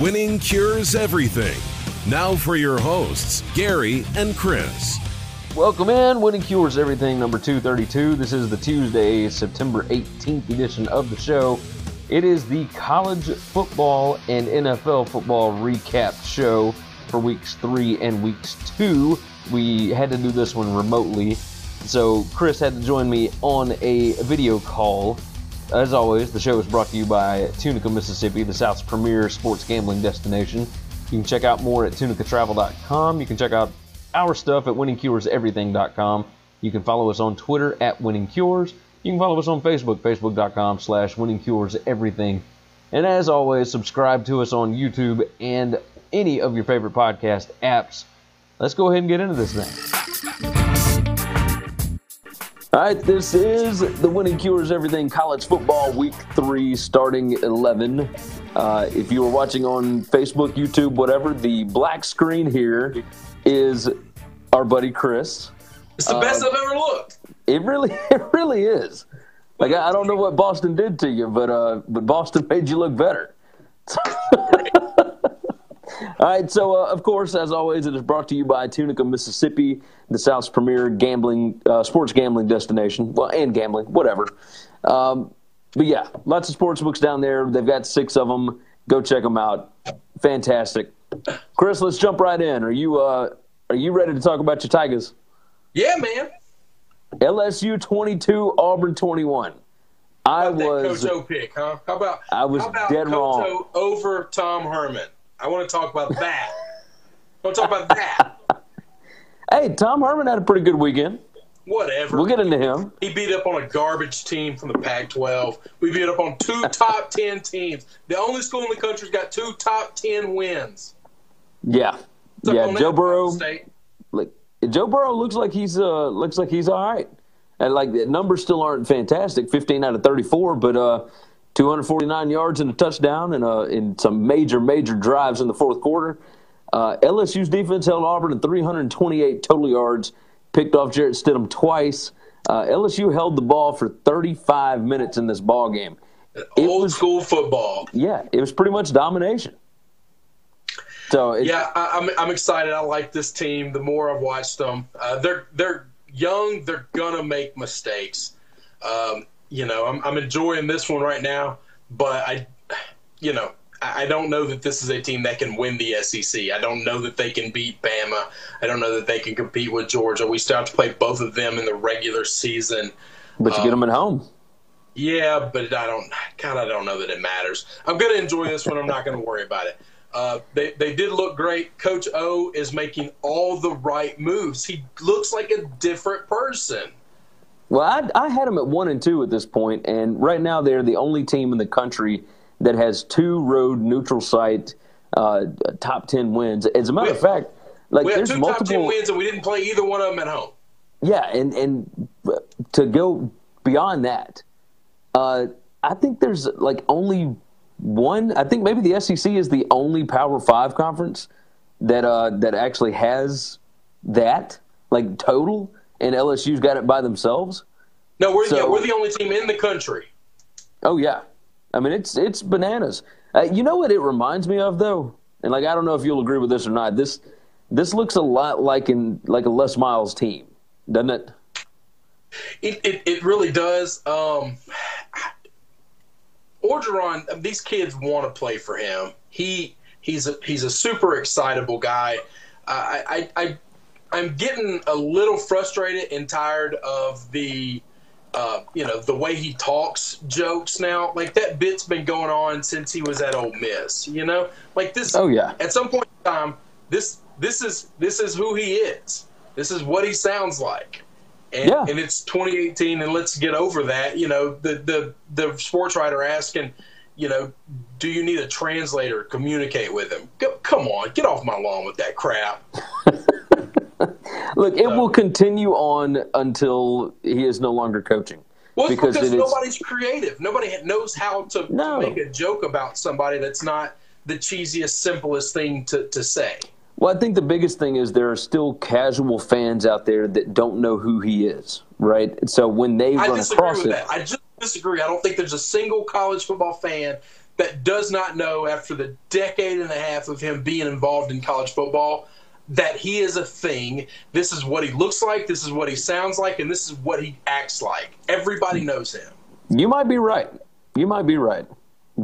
Winning cures everything. Now for your hosts, Gary and Chris. Welcome in, Winning Cures Everything number 232. This is the Tuesday, September 18th edition of the show. It is the college football and NFL football recap show for weeks three and weeks two. We had to do this one remotely, so Chris had to join me on a video call as always, the show is brought to you by Tunica, Mississippi, the South's premier sports gambling destination. You can check out more at tunicatravel.com. You can check out our stuff at winningcureseverything.com. You can follow us on Twitter at winningcures. You can follow us on Facebook, facebook.com slash winningcureseverything. And as always, subscribe to us on YouTube and any of your favorite podcast apps. Let's go ahead and get into this thing. All right, this is the Winning Cures Everything College Football Week 3 starting 11. Uh, if you were watching on Facebook, YouTube, whatever, the black screen here is our buddy Chris. It's the best I've ever looked. It really, it really is. Like I, I don't know what Boston did to you, but uh, but Boston made you look better. All right, so uh, of course, as always, it is brought to you by Tunica, Mississippi, the South's premier gambling, uh, sports gambling destination. Well, and gambling, whatever. Um, but yeah, lots of sports books down there. They've got six of them. Go check them out. Fantastic. Chris, let's jump right in. Are you uh, are you ready to talk about your Tigers? Yeah, man. LSU twenty two, Auburn twenty one. I was Coach O pick, huh? How about I was how about dead Coach wrong. O over Tom Herman? I want to talk about that. I want to talk about that. Hey, Tom Herman had a pretty good weekend. Whatever. We'll get into him. He beat up on a garbage team from the Pac-12. We beat up on two top ten teams. The only school in the country's got two top ten wins. Yeah, yeah. Joe Burrow. Like Joe Burrow looks like he's uh looks like he's all right. And like the numbers still aren't fantastic, 15 out of 34, but uh 249 yards and a touchdown and uh in some major major drives in the fourth quarter. Uh, LSU's defense held Auburn to 328 total yards, picked off Jarrett Stidham twice. Uh, LSU held the ball for 35 minutes in this ball game. It Old was- school football. Yeah, it was pretty much domination. So it, Yeah, I, I'm I'm excited. I like this team. The more I've watched them, uh, they're they're young. They're gonna make mistakes. Um, you know, I'm I'm enjoying this one right now, but I, you know, I don't know that this is a team that can win the SEC. I don't know that they can beat Bama. I don't know that they can compete with Georgia. We still have to play both of them in the regular season. but you get them at home. Yeah, but I don't. God, I don't know that it matters. I'm going to enjoy this one. I'm not going to worry about it. Uh, they they did look great. Coach O is making all the right moves. He looks like a different person. Well, I, I had them at one and two at this point, and right now they're the only team in the country that has two road neutral site uh, top ten wins. As a matter of fact, like We had there's two top ten multiple, wins, and we didn't play either one of them at home. yeah, and and to go beyond that, uh, I think there's like only one. I think maybe the SEC is the only Power Five conference that uh, that actually has that like total, and LSU's got it by themselves. No, we're yeah, we're the only team in the country. Oh yeah, I mean it's it's bananas. Uh, you know what it reminds me of though, and like I don't know if you'll agree with this or not. This this looks a lot like in like a Les Miles team, doesn't it? It it, it really does. Um, Orgeron, these kids want to play for him. He he's a he's a super excitable guy. I I, I I'm getting a little frustrated and tired of the uh, you know the way he talks jokes now. Like that bit's been going on since he was at Ole Miss. You know, like this. Oh yeah, At some point in time, this this is this is who he is. This is what he sounds like. And, Yeah. and it's 2018, and let's get over that. You know, the the the sports writer asking, you know, do you need a translator to communicate with him? Go, come on, get off my lawn with that crap. look, it will continue on until he is no longer coaching. Well, it's Because because, it is- nobody's creative. Nobody knows how to, to make a joke about somebody that's not the cheesiest, simplest thing to, to say. Well, I think the biggest thing is there are still casual fans out there that don't know who he is, right? So when they I run across with it, that. I just disagree. I don't think there's a single college football fan that does not know after the decade and a half of him being involved in college football that he is a thing. This is what he looks like, this is what he sounds like, and this is what he acts like. Everybody knows him. You might be right. You might be right.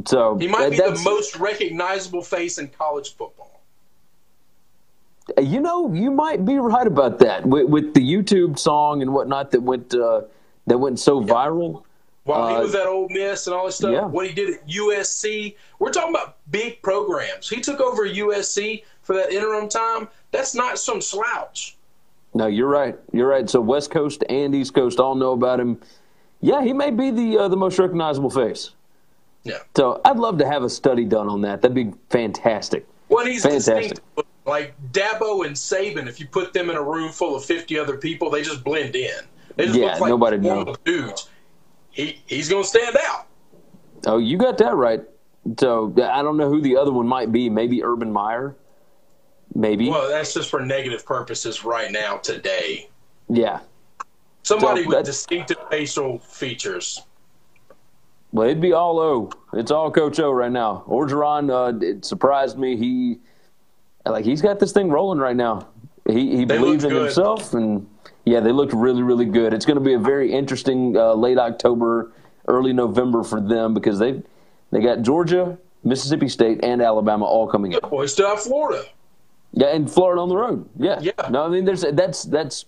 So he might be the most recognizable face in college football. You know, you might be right about that with, with the YouTube song and whatnot that went uh, that went so yeah. viral. While uh, he was at Ole Miss and all this stuff, yeah. what he did at USC, we're talking about big programs. He took over USC for that interim time. That's not some slouch. No, you're right. You're right. So West Coast and East Coast all know about him. Yeah, he may be the uh, the most recognizable face. Yeah. So I'd love to have a study done on that. That'd be fantastic. Well, he's fantastic. Like Dabo and Saban, if you put them in a room full of 50 other people, they just blend in. They just yeah, look like nobody knows. dudes. He he's going to stand out. Oh, you got that right. So I don't know who the other one might be. Maybe Urban Meyer. Maybe. Well, that's just for negative purposes right now today. Yeah. Somebody so with distinctive facial features. Well, it'd be all O. It's all Coach O right now. Orgeron, uh, it surprised me. He like he's got this thing rolling right now. He he believes in good. himself, and yeah, they looked really really good. It's going to be a very interesting uh, late October, early November for them because they they got Georgia, Mississippi State, and Alabama all coming in. Boy, still have Florida. Yeah, and Florida on the road. Yeah, yeah. No, I mean, there's that's that's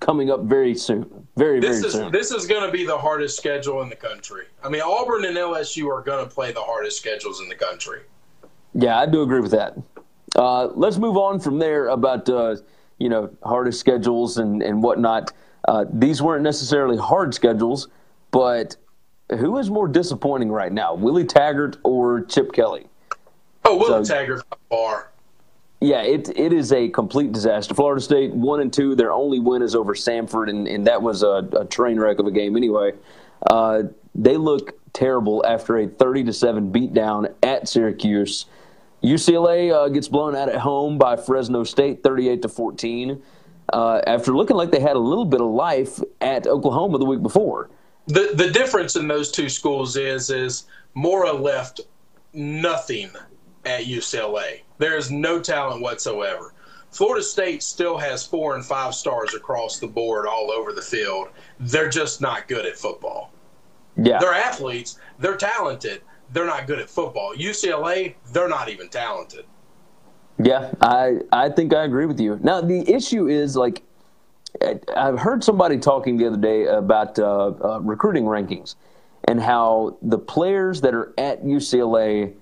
coming up very soon. Very, this very is, soon. This is going to be the hardest schedule in the country. I mean, Auburn and LSU are going to play the hardest schedules in the country. Yeah, I do agree with that. Uh, let's move on from there about uh, you know hardest schedules and and whatnot. Uh, these weren't necessarily hard schedules, but who is more disappointing right now, Willie Taggart or Chip Kelly? Oh, Willie so, Taggart by far. Yeah, it it is a complete disaster. Florida State one and two. Their only win is over Samford, and, and that was a, a train wreck of a game anyway. Uh, they look terrible after a thirty to seven beatdown at Syracuse. UCLA uh, gets blown out at home by Fresno State, thirty-eight to fourteen. Uh, after looking like they had a little bit of life at Oklahoma the week before. The the difference in those two schools is is Mora left nothing at UCLA. There is no talent whatsoever. Florida State still has four and five stars across the board all over the field. They're just not good at football. Yeah. They're athletes, they're talented, they're not good at football. UCLA, they're not even talented. Yeah, I I think I agree with you. Now the issue is like I've heard somebody talking the other day about uh, uh, recruiting rankings and how the players that are at UCLA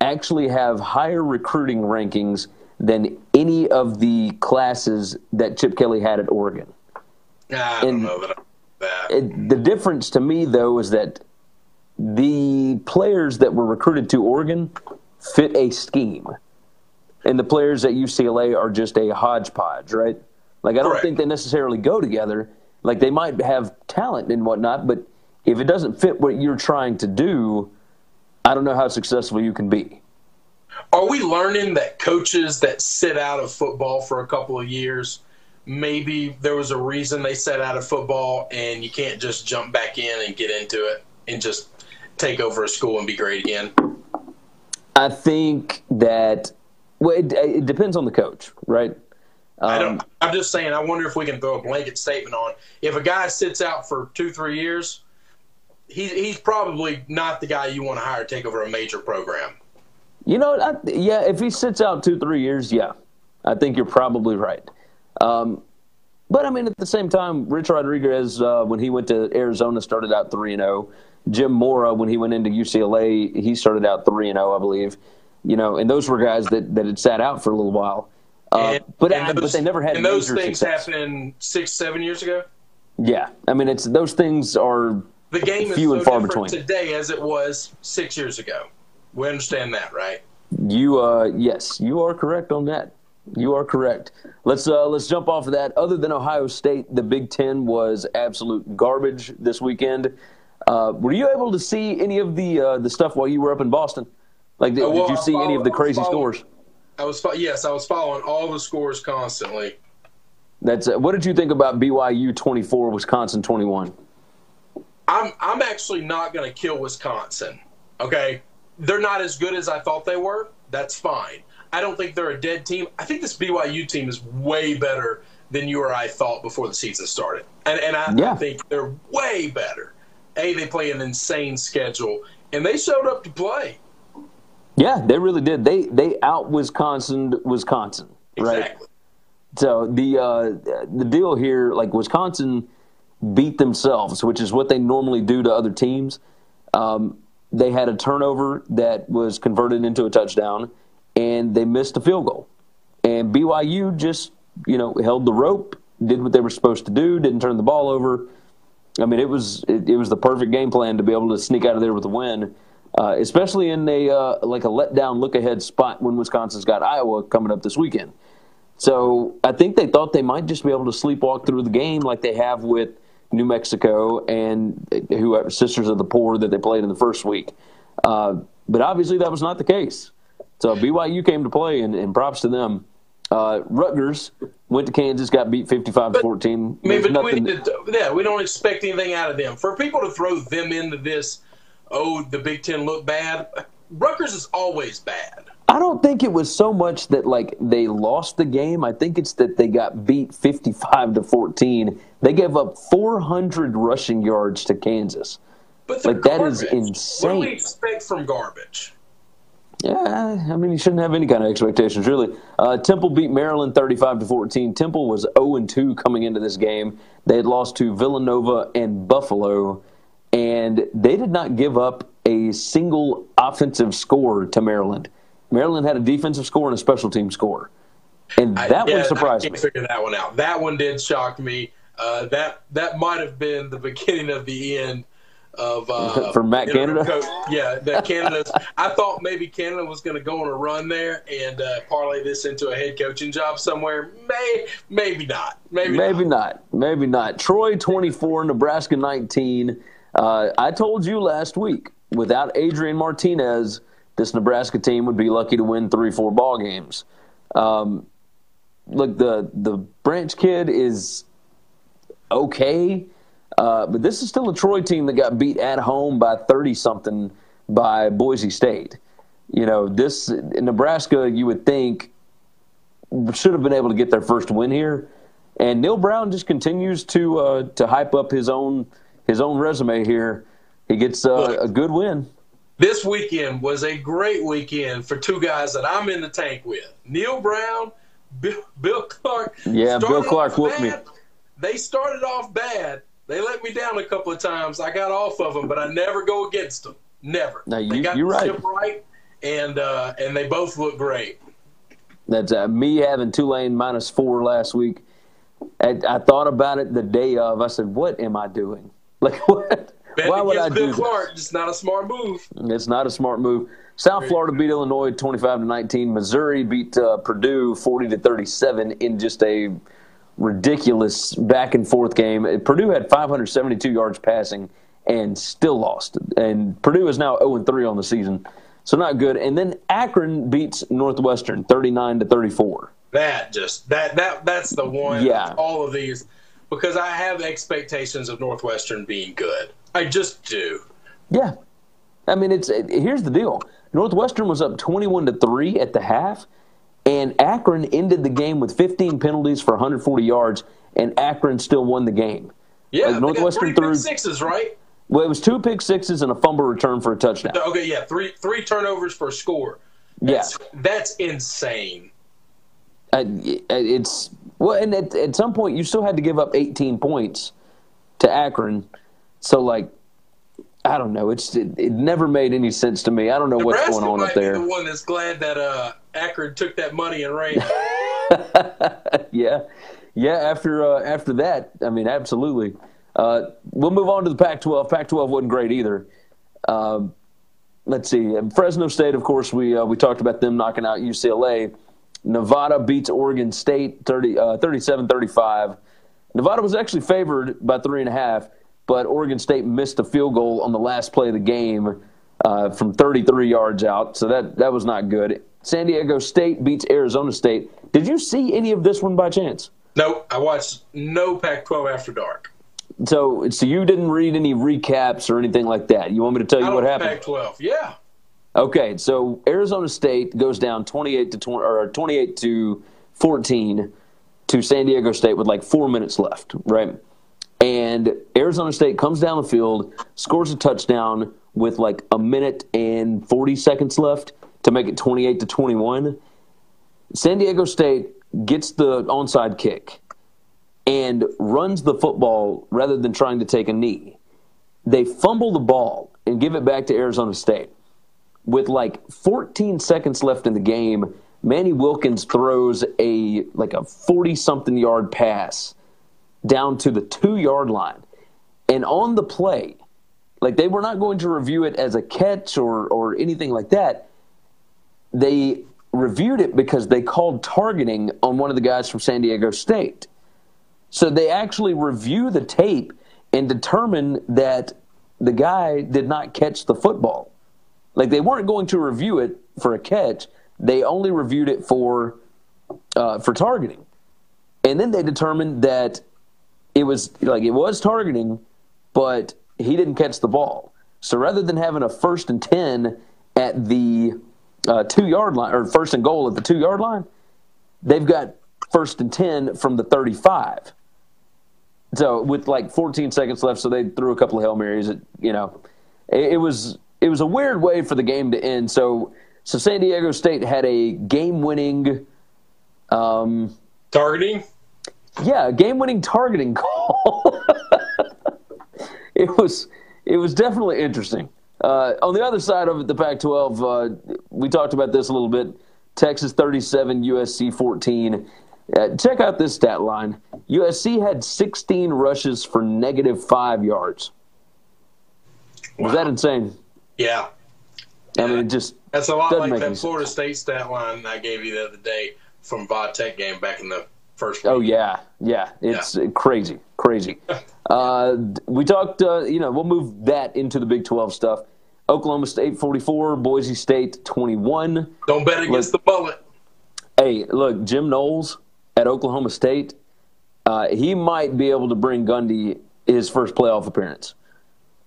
actually have higher recruiting rankings than any of the classes that Chip Kelly had at Oregon. I don't know that. It, the difference to me, though, is that the players that were recruited to Oregon fit a scheme, and the players at UCLA are just a hodgepodge, right? Like I don't Correct. think they necessarily go together. Like they might have talent and whatnot, but if it doesn't fit what you're trying to do, I don't know how successful you can be. Are we learning that coaches that sit out of football for a couple of years, maybe there was a reason they sat out of football, and you can't just jump back in and get into it and just take over a school and be great again? I think that well, it, it depends on the coach, right? Um, I don't. I'm just saying. I wonder if we can throw a blanket statement on if a guy sits out for two, three years he's he's probably not the guy you want to hire to take over a major program. You know, I, yeah, if he sits out two, three years, yeah, I think you're probably right. Um, but I mean, at the same time, Rich Rodriguez, uh, when he went to Arizona, started out three and zero. Oh. Jim Mora, when he went into UCLA, he started out three and zero, I believe. You know, and those were guys that, that had sat out for a little while. Uh, and, but and those, but they never had. And those things success. happened six, seven years ago. Yeah, I mean, it's those things are the game is few so and far between today as it was six years ago. We understand that, right? You, uh, yes, you are correct on that. You are correct. Let's uh, let's jump off of that. Other than Ohio State, the Big Ten was absolute garbage this weekend. Uh, were you able to see any of the uh, the stuff while you were up in Boston? Like, did, Uh, well, did you see any of the crazy scores? I was yes, I was following all the scores constantly. That's uh, what did you think about BYU twenty four, Wisconsin twenty one? I'm I'm actually not going to kill Wisconsin. Okay, they're not as good as I thought they were. That's fine. I don't think they're a dead team. I think this BYU team is way better than you or I thought before the season started. And, and I, Yeah. I think they're way better. A, they play an insane schedule, and they showed up to play. Yeah, they really did. They they out Wisconsin Wisconsin, right? Exactly. So the uh, the deal here, like Wisconsin, beat themselves, which is what they normally do to other teams. Um, they had a turnover that was converted into a touchdown, and they missed a field goal. And BYU just you know held the rope, did what they were supposed to do, didn't turn the ball over. I mean, it was it, it was the perfect game plan to be able to sneak out of there with a win, uh, especially in a uh, like a letdown look ahead spot when Wisconsin's got Iowa coming up this weekend. So I think they thought they might just be able to sleepwalk through the game like they have with New Mexico and who are Sisters of the Poor that they played in the first week. Uh, but obviously that was not the case. So BYU came to play, and, and props to them. Uh, Rutgers went to Kansas, got beat fifty-five to fourteen. I mean, but we, nothing- yeah, we don't expect anything out of them. For people to throw them into this, oh, the Big Ten look bad. Rutgers is always bad. I don't think it was so much that like they lost the game. I think it's that they got beat 55 to 14. They gave up 400 rushing yards to Kansas. But Like, that is garbage. What do insane. we expect from garbage? Yeah, I mean you shouldn't have any kind of expectations really. Uh, Temple beat Maryland 35 to 14. Temple was 0 and 2 coming into this game. They had lost to Villanova and Buffalo, and they did not give up a single offensive score to Maryland. Maryland had a defensive score and a special team score, and I- that yeah, one surprised I me. can't figure that one out. That one did shock me. Uh, that that might have been the beginning of the end of uh, For Matt Canada? coach. Yeah, the Canada's. I thought maybe Canada was going to go on a run there and uh, parlay this into a head coaching job somewhere. May maybe not. Maybe, Maybe not. not. Maybe not. Troy 24, Nebraska 19. Uh, I told you last week, without Adrian Martinez, this Nebraska team would be lucky to win three, four ball games. Um, look, the the Branch kid is okay, uh, but this is still a Troy team that got beat at home by 30 something by Boise State. You know, this Nebraska, you would think should have been able to get their first win here. And Neal Brown just continues to uh, to hype up his own his own resume here. He gets uh, a good win. This weekend was a great weekend for two guys that I'm in the tank with: Neal Brown, Bill, Bill Clark. Yeah, Bill Clark whooped me. They started off bad. They let me down a couple of times. I got off of them, but I never go against them. Never. No, they you- got you're the right. right, and uh, and they both look great. That's uh, me having Tulane minus four last week. I, I thought about it the day of. I said, "What am I doing? Like what? Why would I do Bill this?" Clark, just not a smart move. It's not a smart move. South Florida beat Illinois 25 to 19. Missouri beat uh, Purdue 40 to 37 in just a ridiculous back and forth game. Purdue had 572 yards passing and still lost. And Purdue is now 0 3 on the season, so not good. And then Akron beats Northwestern 39 to 34. That just that that that's the one. Yeah. all of these, because I have expectations of Northwestern being good. I just do. Yeah. I mean, it's it, here's the deal. Northwestern was up 21 to 3 at the half, and Akron ended the game with 15 penalties for 140 yards, and Akron still won the game. Yeah, Like, Northwestern three threw- pick sixes, right? Well, it was two pick sixes and a fumble return for a touchdown. Okay, yeah, three three turnovers for a score. Yeah. That's, that's insane. Uh, it's well, and at, at some point you still had to give up 18 points to Akron, so like I don't know. It's it, it never made any sense to me. I don't know what's Nebraska going on up there. be the one that's glad that uh, Akron took that money and ran. yeah, yeah. After uh, after that, I mean, absolutely. Uh, we'll move on to the Pac-12. Pac-12 wasn't great either. Um, let's see. Fresno State, of course, we uh, we talked about them knocking out UCLA. Nevada beats Oregon State 30, uh, 37-35. Nevada was actually favored by three and a half, but Oregon State missed a field goal on the last play of the game uh, from 33 yards out, so that that was not good. San Diego State beats Arizona State. Did you see any of this one by chance? no, I watched no Pac-12 after dark. So, so you didn't read any recaps or anything like that. You want me to tell you what happened? Pac-12. Yeah, Okay, so Arizona State goes down 28 to 20 or 28 to 14 to San Diego State with like 4 minutes left, right? And Arizona State comes down the field, scores a touchdown with like a minute and 40 seconds left to make it 28 to 21. San Diego State gets the onside kick and runs the football rather than trying to take a knee. They fumble the ball and give it back to Arizona State with like 14 seconds left in the game, Manny Wilkins throws a like a 40 something yard pass down to the 2 yard line. And on the play, like they were not going to review it as a catch or or anything like that. They reviewed it because they called targeting on one of the guys from San Diego State. So they actually review the tape and determine that the guy did not catch the football. Like they weren't going to review it for a catch; they only reviewed it for uh, for targeting, and then they determined that it was like it was targeting, but he didn't catch the ball. So rather than having a first and ten at the uh, two yard line or first and goal at the two yard line, they've got first and ten from the thirty five. So with like 14 seconds left, so they threw a couple of hail marys. At, you know, it, it was it was a weird way for the game to end. So so San Diego State had a game winning um, targeting. Yeah, game winning targeting call. it was it was definitely interesting. Uh, on the other side of it, the Pac-12, uh, we talked about this a little bit. Texas 37, USC 14. Uh, check out this stat line. USC had 16 rushes for negative five yards. Wow. Was that insane? Yeah. I mean, just that's a lot like that Florida State stat line I gave you the other day from Tech game back in the first. Oh yeah, yeah, it's yeah. crazy, crazy. uh, we talked. Uh, you know, we'll move that into the Big Twelve stuff. Oklahoma State 44, Boise State 21. Don't bet against look, the bullet. Hey, look, Jim Knowles at Oklahoma State, uh, he might be able to bring Gundy his first playoff appearance.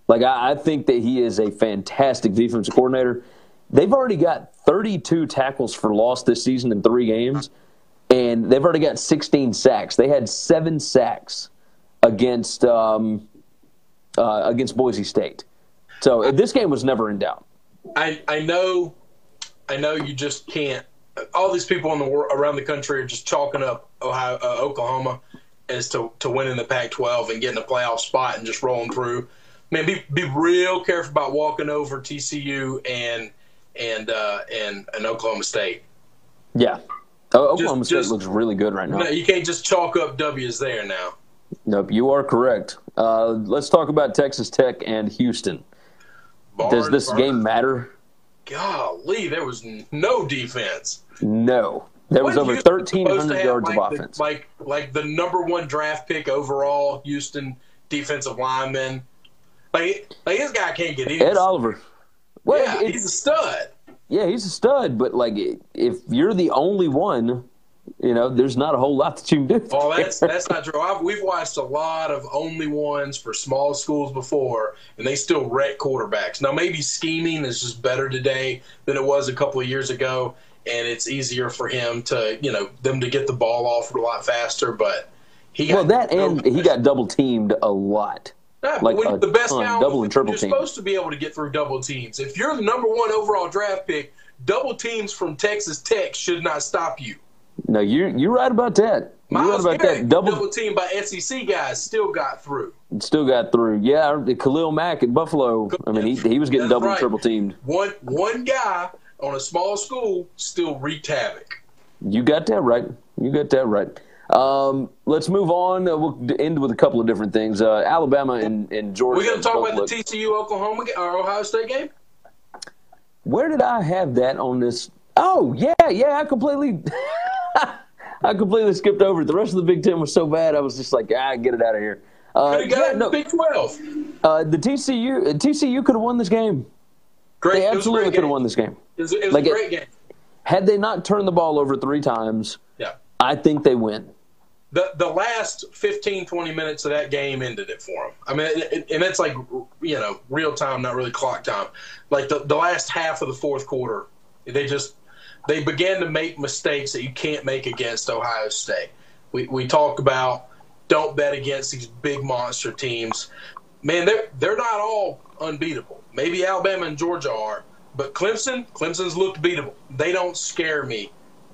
Like I, I think that he is a fantastic defensive coordinator. They've already got 32 tackles for loss this season in three games, and they've already got 16 sacks. They had seven sacks against um, uh, against Boise State. So this game was never in doubt. I I know, I know you just can't. All these people in the world around the country are just chalking up Ohio, uh, Oklahoma as to to winning the Pac-12 and getting a playoff spot and just rolling through man, be be real careful about walking over TCU and and uh, and, and Oklahoma State. Yeah, Oklahoma just, State just, looks really good right now. No, you can't just chalk up W's there now. Nope, you are correct. Uh, let's talk about Texas Tech and Houston. Barn, Does this Barn. game matter? Golly, there was no defense. No. There was over thirteen hundred yards like of offense. The, like like the number one draft pick overall, Houston defensive lineman. Like, like this guy can't get Ed Oliver. Well, yeah, he's a stud. Yeah, he's a stud. But like, if you're the only one, you know, there's not a whole lot that you can do. Well, that's that's not true. I've, we've watched a lot of only ones for small schools before, and they still wreck quarterbacks. Now, maybe scheming is just better today than it was a couple of years ago, and it's easier for him to, you know, them to get the ball off a lot faster. But he well, that and he got double teamed a lot. Yeah, like when, the best ton, double and triple you're team. supposed to be able to get through double teams. If you're the number one overall draft pick, double teams from Texas Tech should not stop you. No, you you're right about that. You're Myles right about Garrett, that. Double, double team by SEC guys still got through. Still got through. Yeah, Khalil Mack at Buffalo. I mean, he he was getting That's double right. triple teamed. One one guy on a small school still wreaked havoc. You got that right. You got that right. Um, let's move on. Uh, we'll end with a couple of different things. Uh, Alabama and, and Georgia. We're going to talk about look. the TCU Oklahoma or Ohio State game. Where did I have that on this? Oh yeah, yeah. I completely, I completely skipped over it. The rest of the Big Ten was so bad. I was just like, ah, get it out of here. Uh, yeah, no, Big Twelve. Uh, the TCU TCU could have won this game. Great. They absolutely could have won this game. It was, it was like a great it, game. Had they not turned the ball over three times. I think they win the the last 15 20 minutes of that game ended it for them i mean and it's like you know, real time, not really clock time. Like the, the last half of the fourth quarter, they just they began to make mistakes that you can't make against Ohio State. We we talk about don't bet against these big monster teams. Man, they're they're not all unbeatable. Maybe Alabama and Georgia are, but Clemson, Clemson's looked beatable. They don't scare me,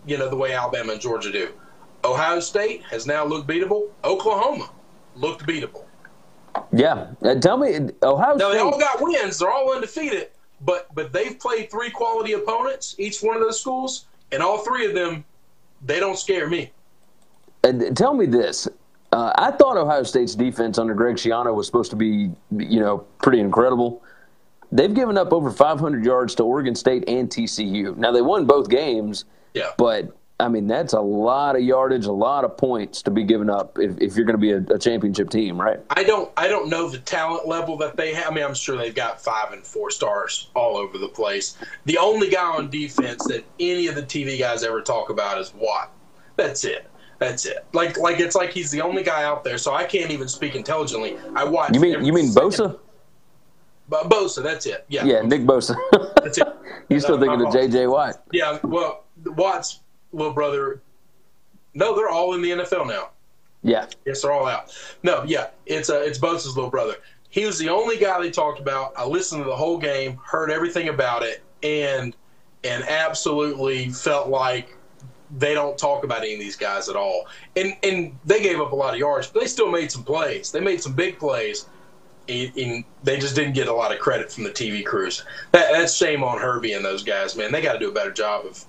you know, the way Alabama and Georgia do. Ohio State has now looked beatable. Oklahoma looked beatable. Yeah, uh, tell me, Ohio Now State. they all got wins. They're all undefeated, but but they've played three quality opponents, each one of those schools, and all three of them, they don't scare me. And tell me this. Uh, I thought Ohio State's defense under Greg Schiano was supposed to be, you know, pretty incredible. They've given up over 500 yards to Oregon State and TCU. Now they won both games, Yeah. but I mean that's a lot of yardage, a lot of points to be given up if, if you're going to be a, a championship team, right? I don't I don't know the talent level that they have. I mean, I'm sure they've got five and four stars all over the place. The only guy on defense that any of the TV guys ever talk about is Watt. That's it. That's it. Like like it's like he's the only guy out there, so I can't even speak intelligently. I watch. You mean you mean second- Bosa? Bo- Bosa, that's it. Yeah. Yeah, Nick Bosa. That's it. you still thinking of. J.J. Watt? Yeah. Well, Watt's little brother. No, they're all in the NFL now. Yeah, Yes, they're all out. No, yeah, it's uh, it's Bosa's little brother. He was the only guy they talked about. I listened to the whole game, heard everything about it, and and absolutely felt like they don't talk about any of these guys at all. And and they gave up a lot of yards, but they still made some plays. They made some big plays, and, and they just didn't get a lot of credit from the TV crews. That, that's shame on Herbie and those guys, man. They got to do a better job of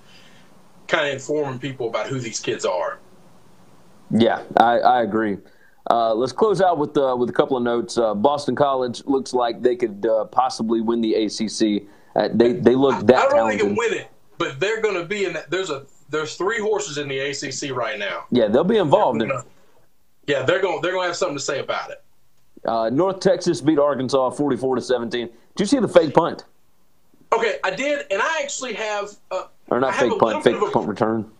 kind of informing people about who these kids are. yeah, I, I agree. Uh, let's close out with uh, with a couple of notes. Uh, Boston College looks like they could uh, possibly win the ACC. Uh, they they look that I don't know if they can win it, but they're going to be in that. There's a there's three horses in the ACC right now. Yeah, they'll be involved in it. Yeah, they're going they're going to have something to say about it. Uh, North Texas beat Arkansas 44 to 17. Did you see the fake punt? Okay, I did, and I actually have. Or not fake punt, fake of a- punt return.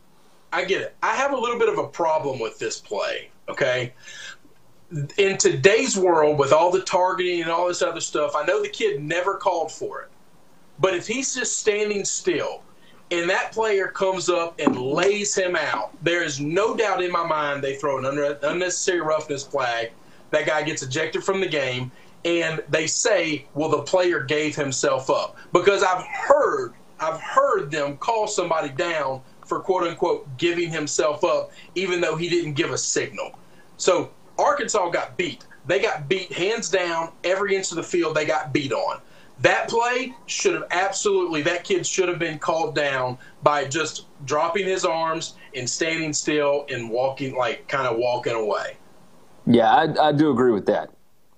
I get it. I have a little bit of a problem with this play. Okay. In today's world, with all the targeting and all this other stuff, I know the kid never called for it. But if he's just standing still and that player comes up and lays him out, there is no doubt in my mind they throw an unnecessary roughness flag. That guy gets ejected from the game. And they say, well, the player gave himself up. Because I've heard, I've heard them call somebody down for quote unquote giving himself up, even though he didn't give a signal. So Arkansas got beat. They got beat hands down every inch of the field. They got beat on. That play should have absolutely, that kid should have been called down by just dropping his arms and standing still and walking, like kind of walking away. Yeah, I, I do agree with that.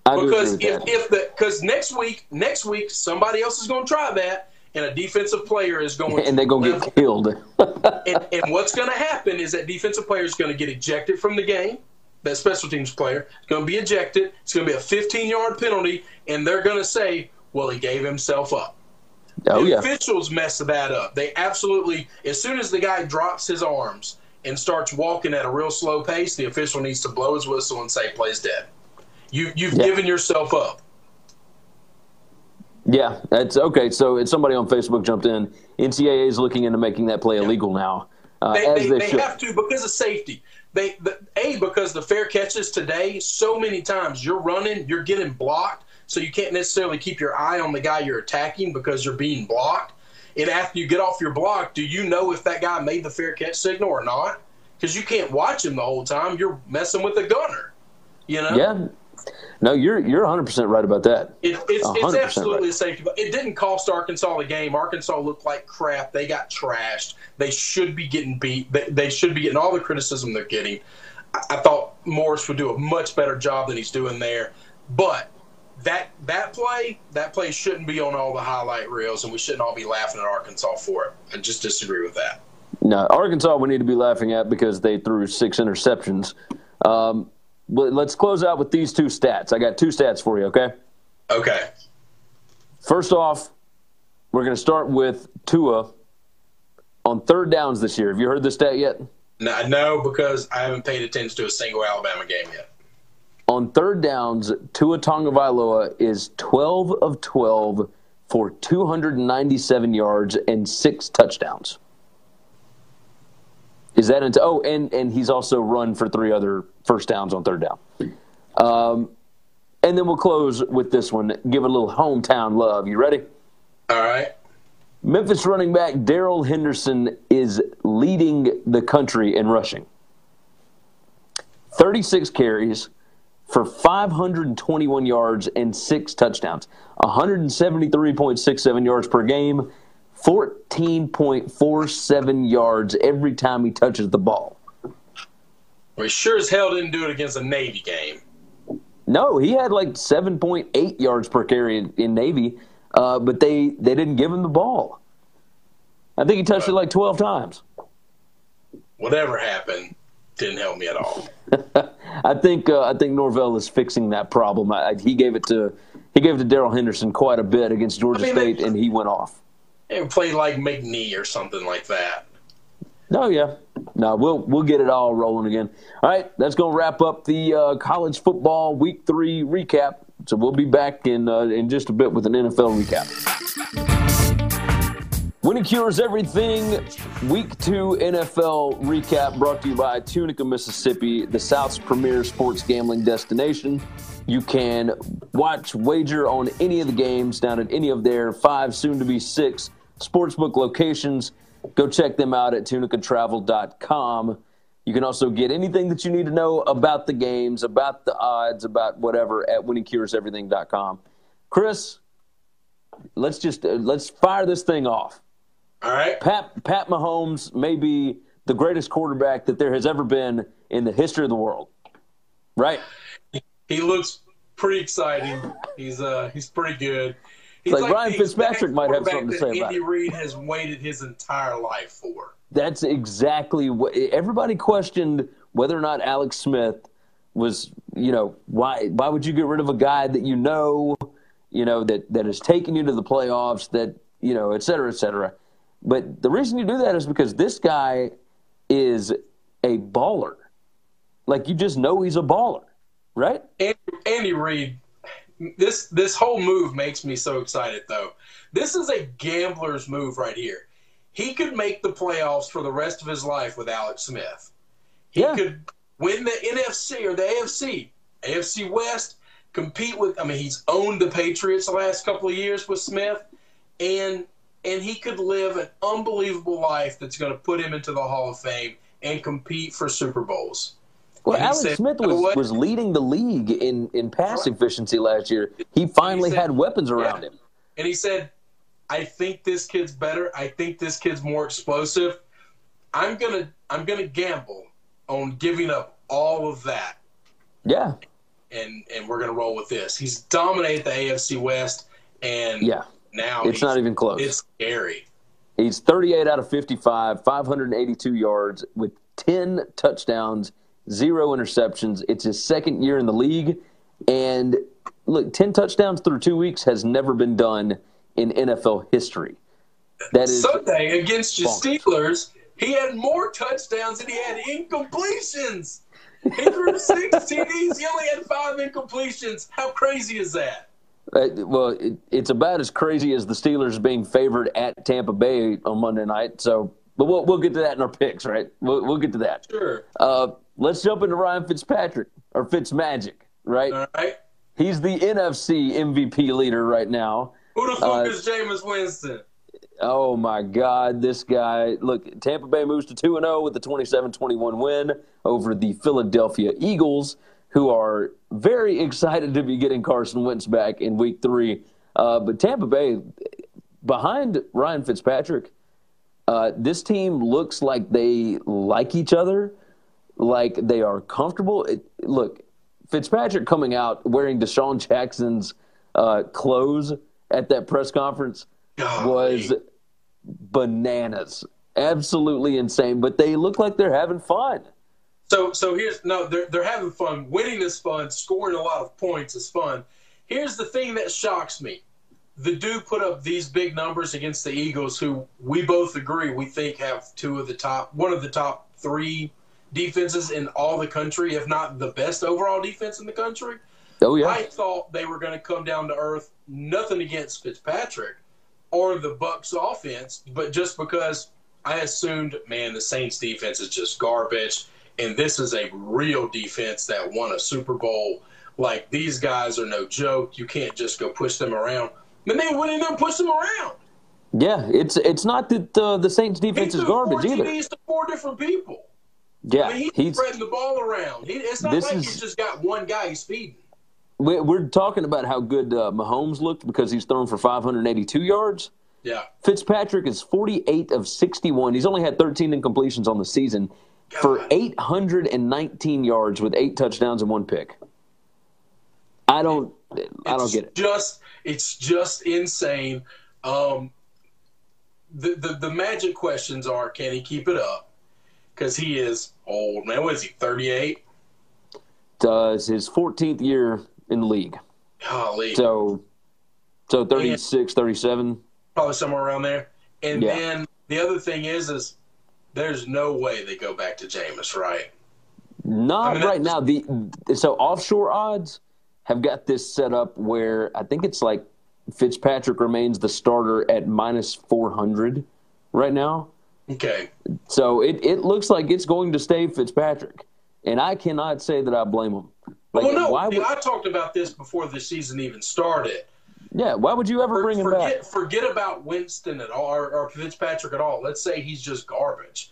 I do Because if, that. if the, because next week, next week, somebody else is going to try that and a defensive player is going and they're going to get killed. and, and what's going to happen is that defensive player is going to get ejected from the game. That special teams player is going to be ejected. It's going to be a 15 yard penalty, and they're going to say, "Well, he gave himself up." oh, the yeah. officials mess that up. They absolutely, as soon as the guy drops his arms and starts walking at a real slow pace, the official needs to blow his whistle and say, "Plays dead." You you've Yeah. given yourself up. Yeah, that's okay. So it's somebody on Facebook jumped in. NCAA is looking into making that play illegal now, uh, They, they, they, they have to because of safety. They the, a because the fair catches today so many times you're running, you're getting blocked, so you can't necessarily keep your eye on the guy you're attacking because you're being blocked. And after you get off your block, do you know if that guy made the fair catch signal or not? Because you can't watch him the whole time. You're messing with the gunner. You know. yeah. No, you're you're 100 percent right about that. It, it's, it's absolutely right. a safety. But it didn't cost Arkansas the game. Arkansas looked like crap. They got trashed. They should be getting beat. They, they should be getting all the criticism they're getting. I, I thought Morris would do a much better job than he's doing there. But that that play, that play shouldn't be on all the highlight reels, and we shouldn't all be laughing at Arkansas for it. I just disagree with that. No, Arkansas we need to be laughing at because they threw six interceptions. Um, let's close out with these two stats. I got two stats for you. Okay. Okay. First off, we're going to start with Tua on third downs this year. Have you heard this stat yet? No, no, because I haven't paid attention to a single Alabama game yet. On third downs, Tua Tagovailoa is 12 of 12 for 297 yards and six touchdowns. Is that into? Oh, and and he's also run for three other first downs on third down. Um, and then we'll close with this one. Give it a little hometown love. You ready? All right. Memphis running back Darrell Henderson is leading the country in rushing. 36 carries for 521 yards and six touchdowns, 173.67 yards per game, 14.47 yards every time he touches the ball. Well, he sure as hell didn't do it against a Navy game. No, he had like 7.8 yards per carry in, in Navy, uh, but they, they didn't give him the ball. I think he touched it like 12 times. Whatever happened didn't help me at all. I think uh, I think Norvell is fixing that problem. I, he gave it to he gave it to Darrell Henderson quite a bit against Georgia I mean, State, they, and he went off. And played like McNee or something like that. No, yeah, no, we'll we'll get it all rolling again. All right, that's to wrap up the uh, college football week three recap. So we'll be back in uh, in just a bit with an NFL recap. Winning Cures Everything Week 2 NFL recap brought to you by Tunica, Mississippi, the South's premier sports gambling destination. You can watch, wager on any of the games down at any of their five, soon to be six sportsbook locations. Go check them out at tunicatravel.com. You can also get anything that you need to know about the games, about the odds, about whatever at winningcureseverything.com. Chris, let's just uh, let's fire this thing off. All right. Pat Pat Mahomes may be the greatest quarterback that there has ever been in the history of the world. Right? He looks pretty exciting. He's uh he's pretty good. He's like, like Ryan Fitzpatrick might have something to say Andy about Andy Reid has waited his entire life for. That's exactly what everybody questioned whether or not Alex Smith was, you know, why why would you get rid of a guy that you know, you know, that that has taken you to the playoffs, that, you know, et cetera, et cetera. But the reason you do that is because this guy is a baller. Like you just know he's a baller, right? Andy, Andy Reid, this this whole move makes me so excited though. This is a gambler's move right here. He could make the playoffs for the rest of his life with Alex Smith. He yeah. could win the NFC or the AFC, AFC West, compete with I mean he's owned the Patriots the last couple of years with Smith and and he could live an unbelievable life that's going to put him into the Hall of Fame and compete for Super Bowls. Well, Alex said, Smith was, was leading the league in, in pass right. efficiency last year. He finally he said, had weapons around yeah. him. And he said, I think this kid's better. I think this kid's more explosive. I'm gonna I'm gonna gamble on giving up all of that. Yeah. And and we're gonna roll with this. He's dominated the AFC West and yeah now it's not even close. It's scary. He's 38 out of 55, 582 yards with 10 touchdowns, zero interceptions. It's his second year in the league. And look, 10 touchdowns through two weeks has never been done in NFL history. That is Sunday against your Steelers, he had more touchdowns than he had incompletions. He threw six TDs. He only had five incompletions. How crazy is that? Uh, well, it, it's about as crazy as the Steelers being favored at Tampa Bay on Monday night. So, but we'll we'll get to that in our picks, right? We'll we'll get to that. Sure. Uh, let's jump into Ryan Fitzpatrick or Fitzmagic, right? All right. He's the NFC MVP leader right now. Who the fuck uh, is Jameis Winston? Oh my God, this guy! Look, Tampa Bay moves to two and zero oh with the 27-21 win over the Philadelphia Eagles who are very excited to be getting Carson Wentz back in week three. Uh, but Tampa Bay, behind Ryan Fitzpatrick, uh, this team looks like they like each other, like they are comfortable. It, look, Fitzpatrick coming out wearing DeSean Jackson's uh, clothes at that press conference was bananas. Absolutely insane, but they look like they're having fun. So so here's no, they're they're having fun. Winning is fun. Scoring a lot of points is fun. Here's the thing that shocks me. The dude put up these big numbers against the Eagles, who we both agree we think have two of the top, one of the top three defenses in all the country, if not the best overall defense in the country. Oh yeah. I thought they were going to come down to earth. Nothing against Fitzpatrick or the Bucs offense, but just because I assumed, man, the Saints defense is just garbage, and this is a real defense that won a Super Bowl. Like these guys are no joke. You can't just go push them around. And they went in there and pushed them around. Yeah, it's it's not that uh, the Saints defense is garbage either. Four different people. Yeah, I mean, he's, he's spreading the ball around. He, it's not like is- he's just got one guy he's feeding. we- we're talking about how good uh, Mahomes looked because he's thrown for 582 yards. Yeah. Fitzpatrick is 48 of 61. He's only had 13 incompletions on the season for 819 yards with eight touchdowns and one pick. I don't, I don't get it. Just it's just insane. Um, the, the the magic questions are: Can he keep it up? Because he is old man. What is he? Thirty eight. Does his 14th year in the league, Golly, so so 36, 37. probably somewhere around there. And Yeah. then the other thing is, is there's no way they go back to Jameis, right? Not I mean, right now. The so offshore odds have got this set up where I think it's like Fitzpatrick remains the starter at minus 400 right now. Okay. So it, it looks like it's going to stay Fitzpatrick. And I cannot say that I blame him. Like, well, no, why would, I talked about this before the season even started. yeah, why would you ever bring him forget, back? forget about Winston at all, or, or Fitzpatrick at all. Let's say he's just garbage.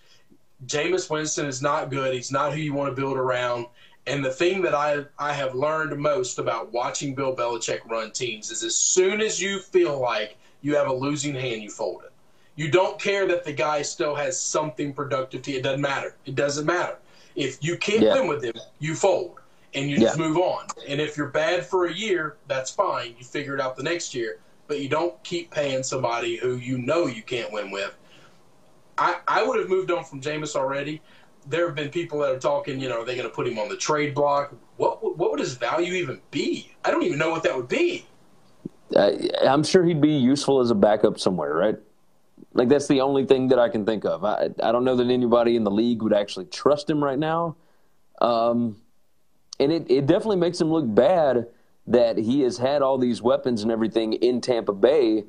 Jameis Winston is not good. He's not who you want to build around. And the thing that I I have learned most about watching Bill Belichick run teams is as soon as you feel like you have a losing hand, you fold it. You don't care that the guy still has something productive to you. It doesn't matter. It doesn't matter. If you can't Yeah. win with him, you fold and you just Yeah. move on. And if you're bad for a year, that's fine. You figure it out the next year. But you don't keep paying somebody who you know you can't win with. I, I would have moved on from Jameis already. There have been people that are talking, you know, are they going to put him on the trade block? What, would- what would his value even be? I don't even know what that would be. Uh, I'm sure he'd be useful as a backup somewhere, right? Like that's the only thing that I can think of. I I don't know that anybody in the league would actually trust him right now. Um, and it, it definitely makes him look bad that he has had all these weapons and everything in Tampa Bay,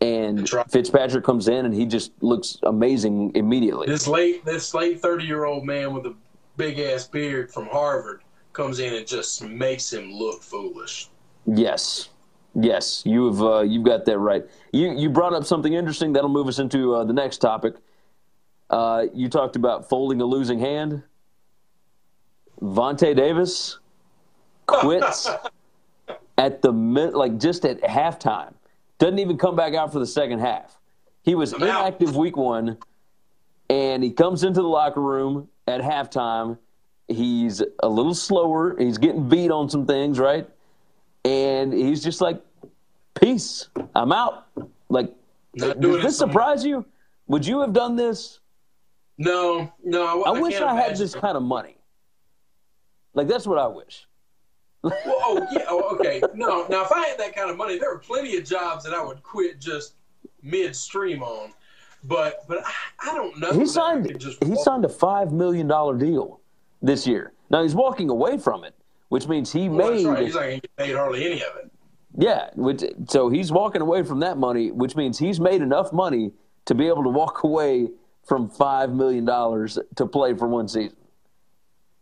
and right. Fitzpatrick comes in and he just looks amazing immediately. This late this late thirty year old man with a big ass beard from Harvard comes in and just makes him look foolish. Yes, yes, you've uh, you've got that right. You you brought up something interesting that'll move us into uh, the next topic. Uh, you talked about folding a losing hand. Vontae Davis quits at the mid, like just at halftime. Doesn't even come back out for the second half. He was I'm out. inactive week one, and he comes into the locker room at halftime. He's a little slower. He's getting beat on some things, right? And he's just like, "Peace, I'm out." Like, Not does this surprise you? Would you have done this? No, no. I, wish can't I had this kind of money. Like that's what I wish. Well, oh yeah, oh, okay. No, now if I had that kind of money, there were plenty of jobs that I would quit just midstream on. But but I, I don't know. He signed he signed a five million dollar deal this year. Now he's walking away from it, which means he Well, that's made right. He's not going to get paid hardly any of it. Yeah. Which, so he's walking away from that money, which means he's made enough money to be able to walk away from five million dollars to play for one season.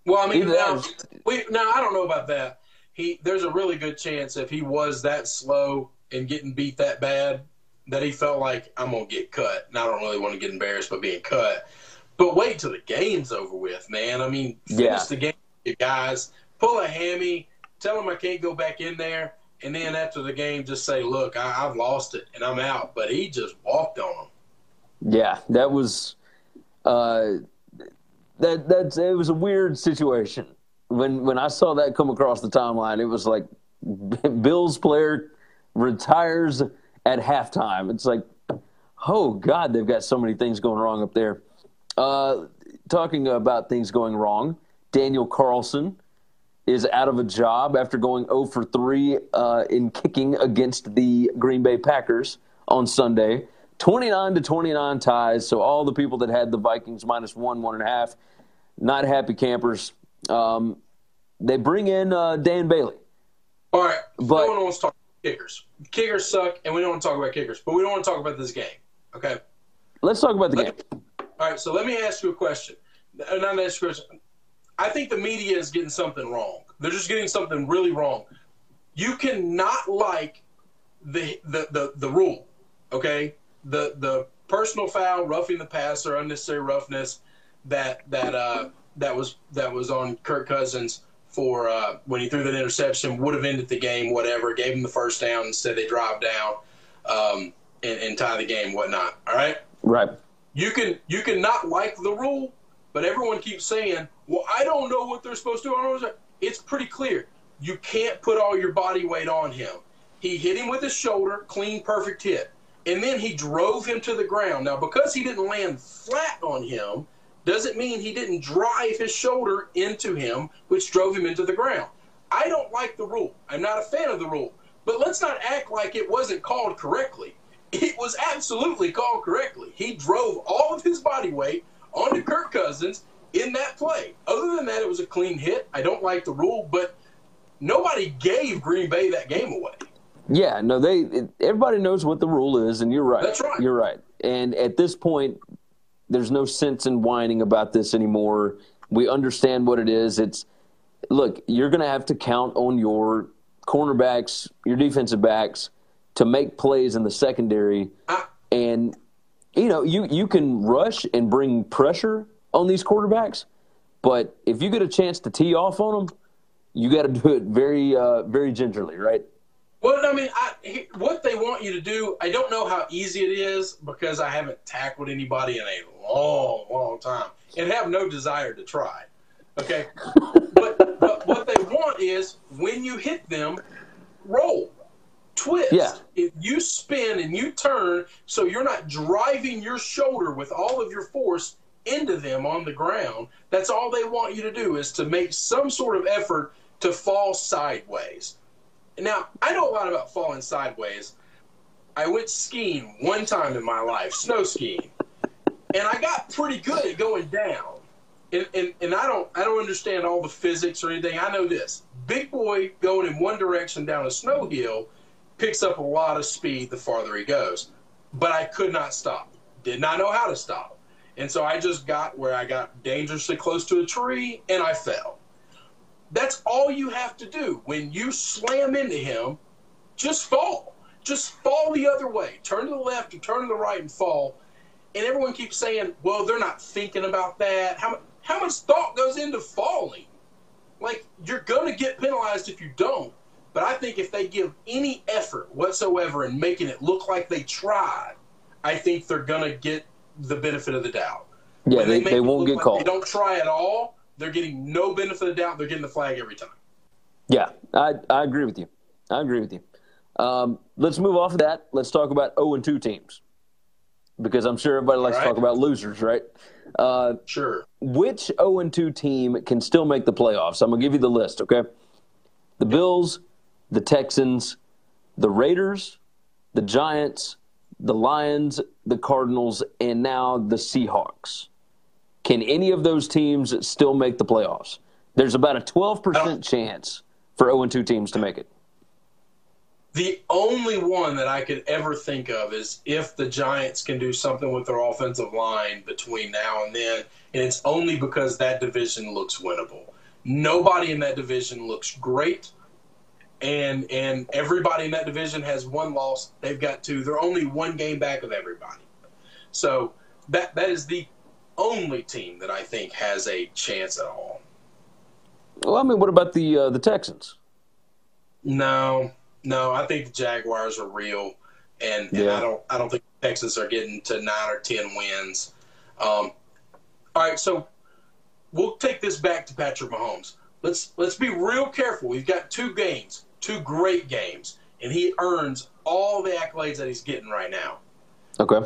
Well, I mean, Either now, we, now I don't know about that. He there's a really good chance if he was that slow and getting beat that bad that he felt like I'm gonna get cut, and I don't really want to get embarrassed by being cut. But wait till the game's over with, man. I mean, finish Yeah. the game, you guys. Pull a hammy, tell him I can't go back in there, and then after the game, just say, "Look, I, I've lost it and I'm out." But he just walked on him. Yeah, that was uh, that that's it was a weird situation. When when I saw that come across the timeline, it was like Bills player retires at halftime. It's like, oh God, they've got so many things going wrong up there. Uh, talking about things going wrong, Daniel Carlson is out of a job after going 0 for 3 uh, in kicking against the Green Bay Packers on Sunday. 29 to 29 ties. So all the people that had the Vikings minus one, one and a half, not happy campers. Um, they bring in uh, Dan Bailey. All right, but no one wants to talk about kickers. Kickers suck, and we don't want to talk about kickers. But we don't want to talk about this game. Okay. Let's talk about the let, game. All right, so let me ask you a question. Not ask you a question. I think the media is getting something wrong. They're just getting something really wrong. You cannot like the the the, the rule, okay? The the personal foul, roughing the passer, unnecessary roughness that that uh, that was that was on Kirk Cousins for uh, when he threw that interception would have ended the game, whatever. Gave him the first down instead they drive down um, and, and tie the game, whatnot. All right, right. You can you can not like the rule, but everyone keeps saying, "Well, I don't know what they're supposed to do." It's pretty clear. You can't put all your body weight on him. He hit him with his shoulder, clean, perfect hit, and then he drove him to the ground. Now, because he didn't land flat on him, doesn't mean he didn't drive his shoulder into him, which drove him into the ground. I don't like the rule. I'm not a fan of the rule. But let's not act like it wasn't called correctly. It was absolutely called correctly. He drove all of his body weight onto Kirk Cousins in that play. Other than that, it was a clean hit. I don't like the rule, but nobody gave Green Bay that game away. Yeah, no, they everybody knows what the rule is, and you're right. That's right. You're right. And at this point, there's no sense in whining about this anymore. We understand what it is. It's look, you're going to have to count on your cornerbacks, your defensive backs to make plays in the secondary. And you know, you you can rush and bring pressure on these quarterbacks, but if you get a chance to tee off on them, you got to do it very uh, very gingerly, right? Well, I mean, I, what they want you to do, I don't know how easy it is because I haven't tackled anybody in a long, long time and have no desire to try. Okay? but, but what they want is when you hit them, roll, twist. Yeah. If you spin and you turn so you're not driving your shoulder with all of your force into them on the ground, that's all they want you to do is to make some sort of effort to fall sideways. Now, I know a lot about falling sideways. I went skiing one time in my life, snow skiing and I got pretty good at going down. And, and, and I don't I don't understand all the physics or anything. I know this: big boy going in one direction down a snow hill picks up a lot of speed the farther he goes. But I could not stop. Did not know how to stop. And so I just got where I got dangerously close to a tree and I fell. That's all you have to do. When you slam into him, just fall. Just fall the other way. Turn to the left or turn to the right and fall and everyone keeps saying, "Well, they're not thinking about that." How how much thought goes into falling? Like you're going to get penalized if you don't. But I think if they give any effort whatsoever in making it look like they tried, I think they're going to get the benefit of the doubt. Yeah, when they, they, they won't get like called. They don't try at all. They're getting no benefit of the doubt. They're getting the flag every time. Yeah, I, I agree with you. I agree with you. Um, let's move off of that. Let's talk about 0 and 2 teams because I'm sure everybody likes right. to talk about losers, right? Uh, sure. Which 0 and 2 team can still make the playoffs? I'm going to give you the list, okay? The Bills, the Texans, the Raiders, the Giants, the Lions, the Cardinals, and now the Seahawks. Can any of those teams still make the playoffs? There's about a 12% chance for 0 and 2 teams to make it. The only one that I could ever think of is if the Giants can do something with their offensive line between now and then, and it's only because that division looks winnable. Nobody in that division looks great, and and everybody in that division has one loss. They've got two. They're only one game back of everybody. So that that is the only team that I think has a chance at all. Well, I mean, what about the uh, the Texans? No, no, I think the Jaguars are real, and, yeah. I don't I don't think Texas are getting to nine or ten wins. Um, all right, so we'll take this back to Patrick Mahomes. Let's let's be real careful. We've got two games, two great games, and he earns all the accolades that he's getting right now. Okay.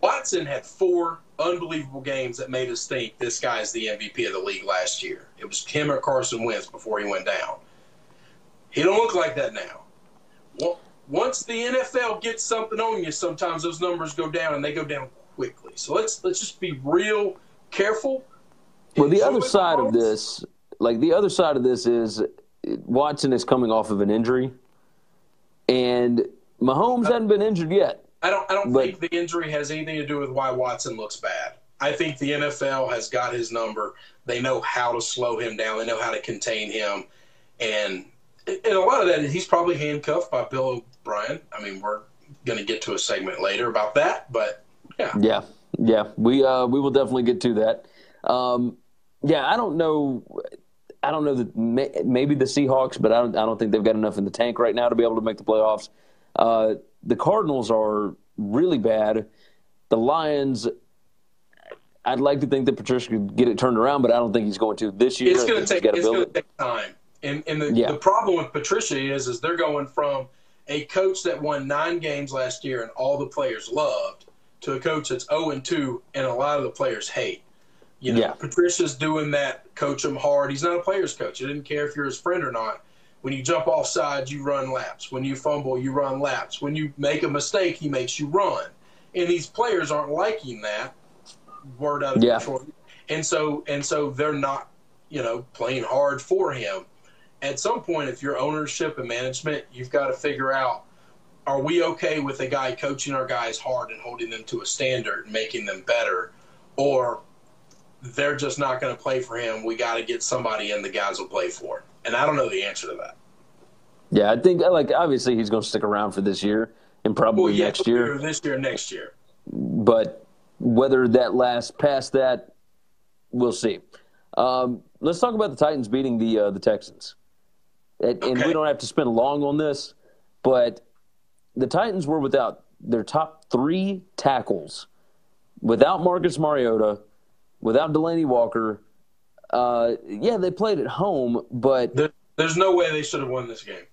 Watson had four unbelievable games that made us think this guy's the MVP of the league last year. It was him or Carson Wentz before he went down. He don't look like that now once the NFL gets something on you, sometimes those numbers go down and they go down quickly. So let's let's just be real careful. Well, the other side of this, like the other side of this is Watson is coming off of an injury, and Mahomes hasn't been injured yet. I don't. I don't But- think the injury has anything to do with why Watson looks bad. I think the NFL has got his number. They know how to slow him down. They know how to contain him, and and a lot of that he's probably handcuffed by Bill O'Brien. I mean, we're going to get to a segment later about that, but yeah, Yeah, yeah, we uh, we will definitely get to that. Um, yeah, I don't know. I don't know that may, maybe the Seahawks, but I don't. I don't think they've got enough in the tank right now to be able to make the playoffs. Uh, the Cardinals are really bad. The Lions. I'd like to think that Patricia could get it turned around, but I don't think he's going to this year. it's going to take it's going to it. take time. And and the, Yeah. the problem with Patricia is is they're going from a coach that won nine games last year and all the players loved to a coach that's zero and two and a lot of the players hate. You know, Yeah. Patricia's doing that. Coach him hard. He's not a player's coach. He didn't care if you're his friend or not. When you jump off sides, you run laps. When you fumble, you run laps. When you make a mistake, he makes you run. And these players aren't liking that. Word out of Yeah. Detroit. And so and so they're not, you know, playing hard for him. At some point, if you're ownership and management, you've got to figure out are we okay with a guy coaching our guys hard and holding them to a standard and making them better? Or they're just not going to play for him. We got to get somebody in the guys will play for. And I don't know the answer to that. Yeah, I think like obviously he's going to stick around for this year and probably Well, yeah, next year. this year, next year. but whether that lasts past that, we'll see. Um, let's talk about the Titans beating the uh, the Texans, and, and we don't have to spend long on this, but the Titans were without their top three tackles, without Marcus Mariota, without Delaney Walker. Uh, yeah, they played at home, but There, there's no way they should have won this game.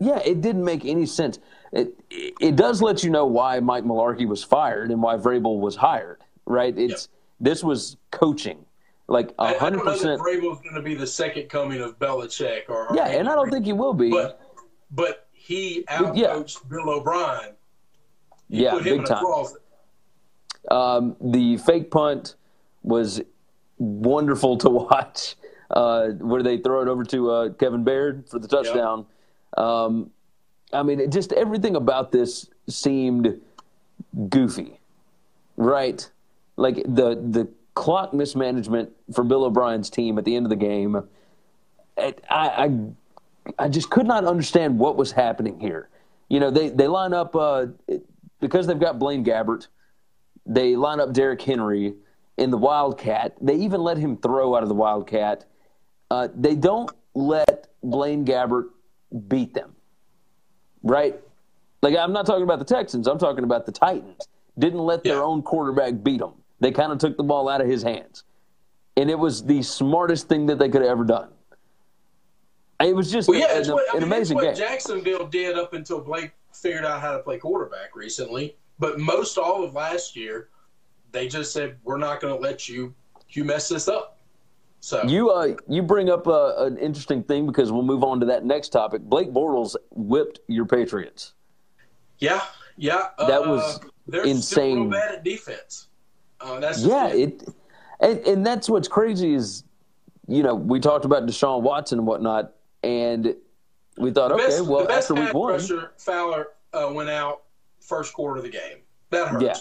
yeah, it didn't make any sense. It it does let you know why Mike Mularkey was fired and why Vrabel was hired, right? It's this was coaching, like I, a I hundred don't know that percent. Vrabel's going to be the second coming of Belichick. Or, or Yeah, and I don't think he will be. But but he But yeah. outcoached Bill O'Brien. He yeah, big time. Um, the fake punt was wonderful to watch, uh, where they throw it over to uh, Kevin Byard for the touchdown. Um, I mean, it just everything about this seemed goofy, right? Like the the clock mismanagement for Bill O'Brien's team at the end of the game. It, I, I I just could not understand what was happening here. You know, they they line up uh, because they've got Blaine Gabbert. They line up Derrick Henry in the Wildcat. They even let him throw out of the Wildcat. Uh, they don't let Blaine Gabbert beat them, right? Like I'm not talking about the Texans. I'm talking about the Titans. Didn't let their Yeah. own quarterback beat them. They kind of took the ball out of his hands, and it was the smartest thing that they could have ever done. It was just Well, yeah, an, what, an mean, amazing what game. Jacksonville did up until Blake figured out how to play quarterback recently. But most all of last year, they just said, "We're not going to let you you mess this up." So You uh, you bring up uh, an interesting thing because we'll move on to that next topic. Blake Bortles whipped your Patriots. yeah, yeah, That uh, was insane. bad at defense. Uh, that's just Yeah, it, and, and that's what's crazy is, you know, we talked about Deshaun Watson and whatnot, and we thought, The okay, best, well, the best after week pass one, rusher, Fowler uh, went out first quarter of the game. That hurts. Yeah.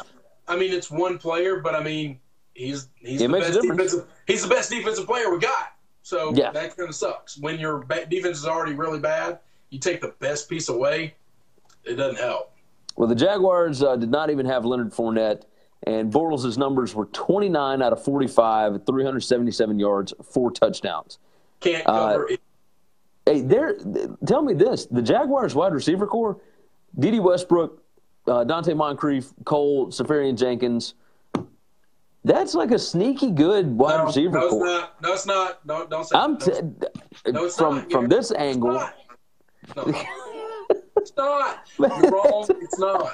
I mean, it's one player, but I mean, he's he's It the best defensive. He's the best defensive player we got. So Yeah. that kind of sucks. When your defense is already really bad, you take the best piece away. It doesn't help. well, the Jaguars uh, did not even have Leonard Fournette, and Bortles' numbers were 29 out of 45, 377 yards, four touchdowns. Can't Uh, cover it. Hey, there. Tell me this: the Jaguars' wide receiver core, Dede Westbrook, uh, Donte Moncrief, Cole, Seferian-Jenkins. That's like a sneaky good wide No, receiver no, it's core. not. No, it's not. Don't don't say. I'm no, t- no, it's from not, from this It's angle. not. No, it's not. You're wrong. It's not. So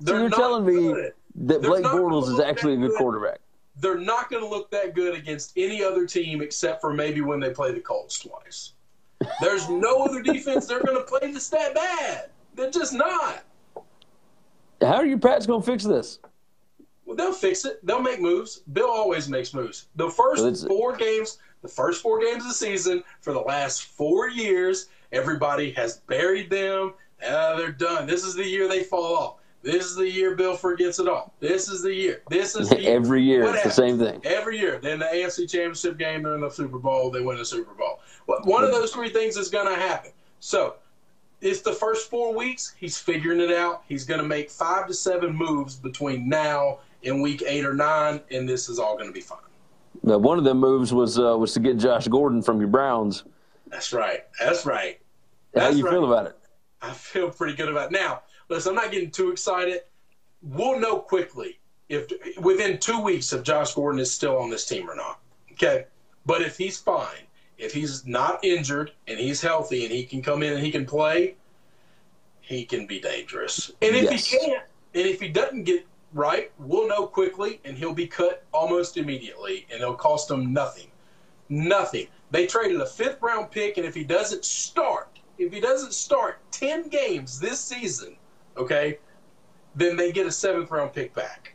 They're you're not telling me good. that They're Blake Bortles is actually a good good. quarterback. they're not going to look that good against any other team except for maybe when they play the Colts twice. There's no other defense they're going to play that's that bad. They're just not. How are your Pats going to fix this? Well, they'll fix it. They'll make moves. Bill always makes moves. The first four games, the first four games of the season for the last four years, everybody has buried them. Uh, they're done. This is the year they fall off. This is the year Bill forgets it all. This is the year. This is the year. every year. What it's happens? the same thing. Every year. Then the AFC Championship game, they're in the Super Bowl. They win the Super Bowl. One of those three things is going to happen. So it's the first four weeks. He's figuring it out. He's going to make five to seven moves between now and week eight or nine, and this is all going to be fine. Now, one of them moves was uh, was to get Josh Gordon from your Browns. That's right. That's right. That's How you right. feel about it? I feel pretty good about it. Now, listen, I'm not getting too excited. We'll know quickly if within two weeks if Josh Gordon is still on this team or not. Okay, but if he's fine, if he's not injured and he's healthy and he can come in and he can play, he can be dangerous. And if yes. he can't, and if he doesn't get right, we'll know quickly and he'll be cut almost immediately and it'll cost them nothing. Nothing. They traded a fifth round pick, and if he doesn't start, if he doesn't start 10 games this season, okay, then they get a seventh round pick back.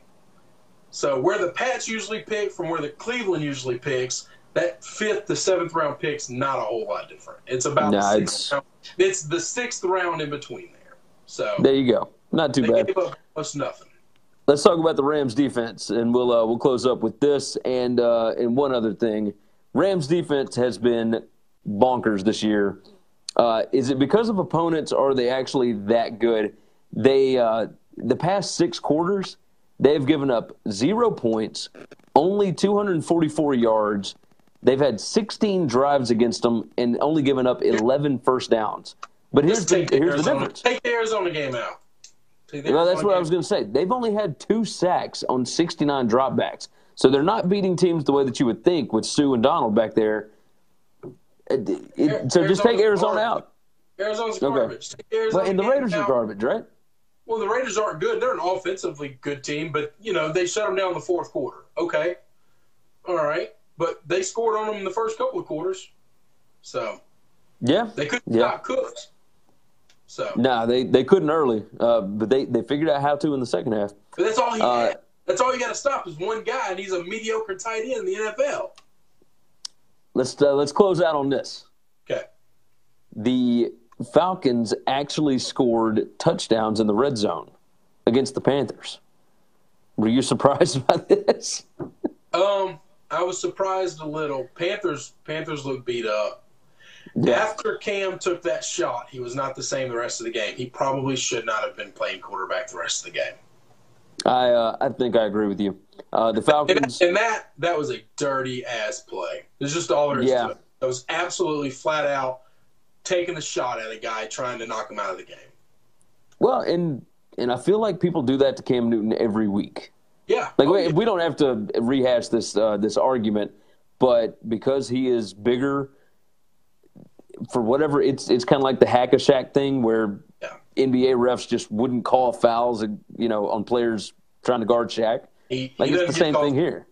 So where the Pats usually pick from where the Cleveland usually picks, that fifth to seventh round pick's not a whole lot different. It's about nah, the it's, round. it's the sixth round in between there. So there you go. Not too they bad. Gave up almost nothing. Let's talk about the Rams defense, and we'll uh, we'll close up with this and uh, and one other thing. Rams defense has been bonkers this year. Uh, is it because of opponents, or are they actually that good? They uh, the past six quarters, they've given up zero points, only 244 yards. They've had 16 drives against them and only given up 11 first downs. But here's the, the here's Arizona, the difference. Take the Arizona game out. Well, that's what game. I was going to say. They've only had two sacks on 69 dropbacks. So they're not beating teams the way that you would think with Suh and Donald back there. It, it, so just take Arizona garbage. out. Arizona's garbage. Okay. Arizona well, and the Raiders are garbage, right? Well, the Raiders aren't good. They're an offensively good team, but you know they shut them down in the fourth quarter. Okay, all right, but they scored on them in the first couple of quarters, so yeah, they couldn't yeah. stop Cooks. So no, nah, they they couldn't early, uh, but they they figured out how to in the second half. But that's all he uh, had. That's all you got to stop is one guy, and he's a mediocre tight end in the NFL. Let's uh, let's close out on this. Okay. The Falcons actually scored touchdowns in the red zone against the Panthers. Were you surprised by this? um, I was surprised a little. Panthers Panthers looked beat up. Yeah. After Cam took that shot, he was not the same the rest of the game. He probably should not have been playing quarterback the rest of the game. I uh, I think I agree with you. Uh, the Falcons and, and, that that was a dirty ass play. There's just all there is yeah. to it. It was absolutely flat out taking a shot at a guy trying to knock him out of the game. Well, and and I feel like people do that to Cam Newton every week. Yeah, like oh, we, yeah. we don't have to rehash this uh, this argument, but because he is bigger, for whatever it's it's kind of like the hack a Shaq thing where yeah. NBA refs just wouldn't call fouls, you know, on players trying to guard Shaq. He, like he it's the same thing here.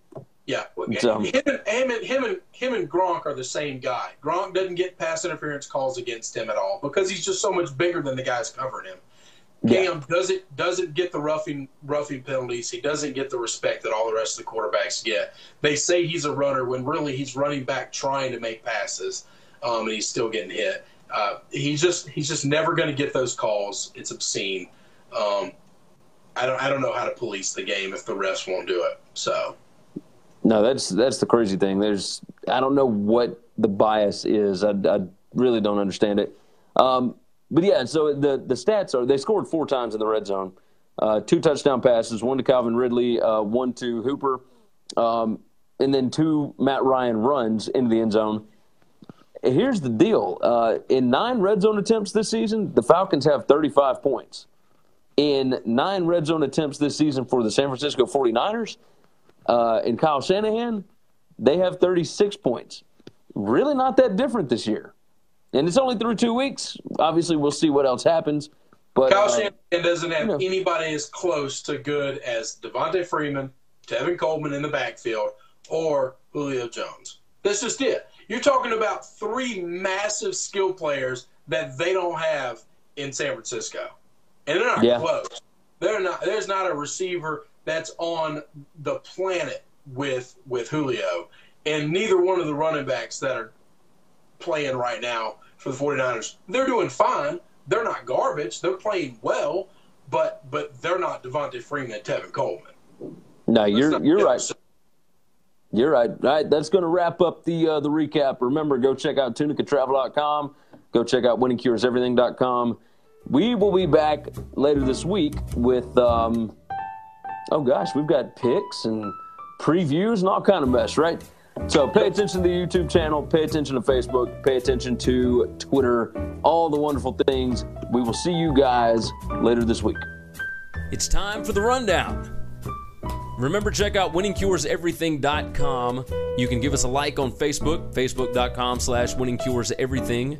Yeah, so, him, and, him, and, him and him and Gronk are the same guy. Gronk doesn't get pass interference calls against him at all because he's just so much bigger than the guys covering him. Yeah. Cam doesn't doesn't get the roughing roughing penalties. He doesn't get the respect that all the rest of the quarterbacks get. They say he's a runner when really he's running back trying to make passes, um, and he's still getting hit. Uh, he's just he's just never going to get those calls. It's obscene. Um, I don't I don't know how to police the game if the refs won't do it. So. No, that's that's the crazy thing. There's I don't know what the bias is. I, I really don't understand it. Um, but yeah, so the the stats are they scored four times in the red zone, uh, two touchdown passes, one to Calvin Ridley, uh, one to Hooper, um, and then two Matt Ryan runs into the end zone. Here's the deal: uh, in nine red zone attempts this season, the Falcons have 35 points. In nine red zone attempts this season for the San Francisco 49ers, uh, and Kyle Shanahan, they have 36 points. Really not that different this year. And it's only through two weeks. Obviously, we'll see what else happens. But Kyle uh, Shanahan doesn't have you know. anybody as close to good as Devonta Freeman, Tevin Coleman in the backfield, or Julio Jones. That's just it. You're talking about three massive skill players that they don't have in San Francisco, and they're not yeah. close. They're not. There's not a receiver that's on the planet with with Julio. And neither one of the running backs that are playing right now for the 49ers, they're doing fine. They're not garbage. They're playing well, but but they're not Devonta Freeman and Tevin Coleman. No, you're you're right. You're right. All right, that's going to wrap up the uh, the recap. Remember, go check out tunicatravel.com. Go check out winningcureseverything.com. We will be back later this week with, um, oh gosh, we've got picks and previews and all kind of mess, right? So pay attention to the YouTube channel, pay attention to Facebook, pay attention to Twitter, all the wonderful things. We will see you guys later this week. It's time for the rundown. Remember, check out winningcureseverything.com. You can give us a like on Facebook, facebook.com slash winningcureseverything.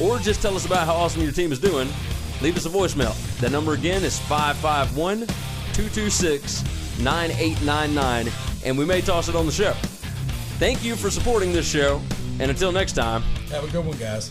or just tell us about how awesome your team is doing, leave us a voicemail. That number again is 551 226 9899, and we may toss it on the show. Thank you for supporting this show, and until next time, Have a good one, guys.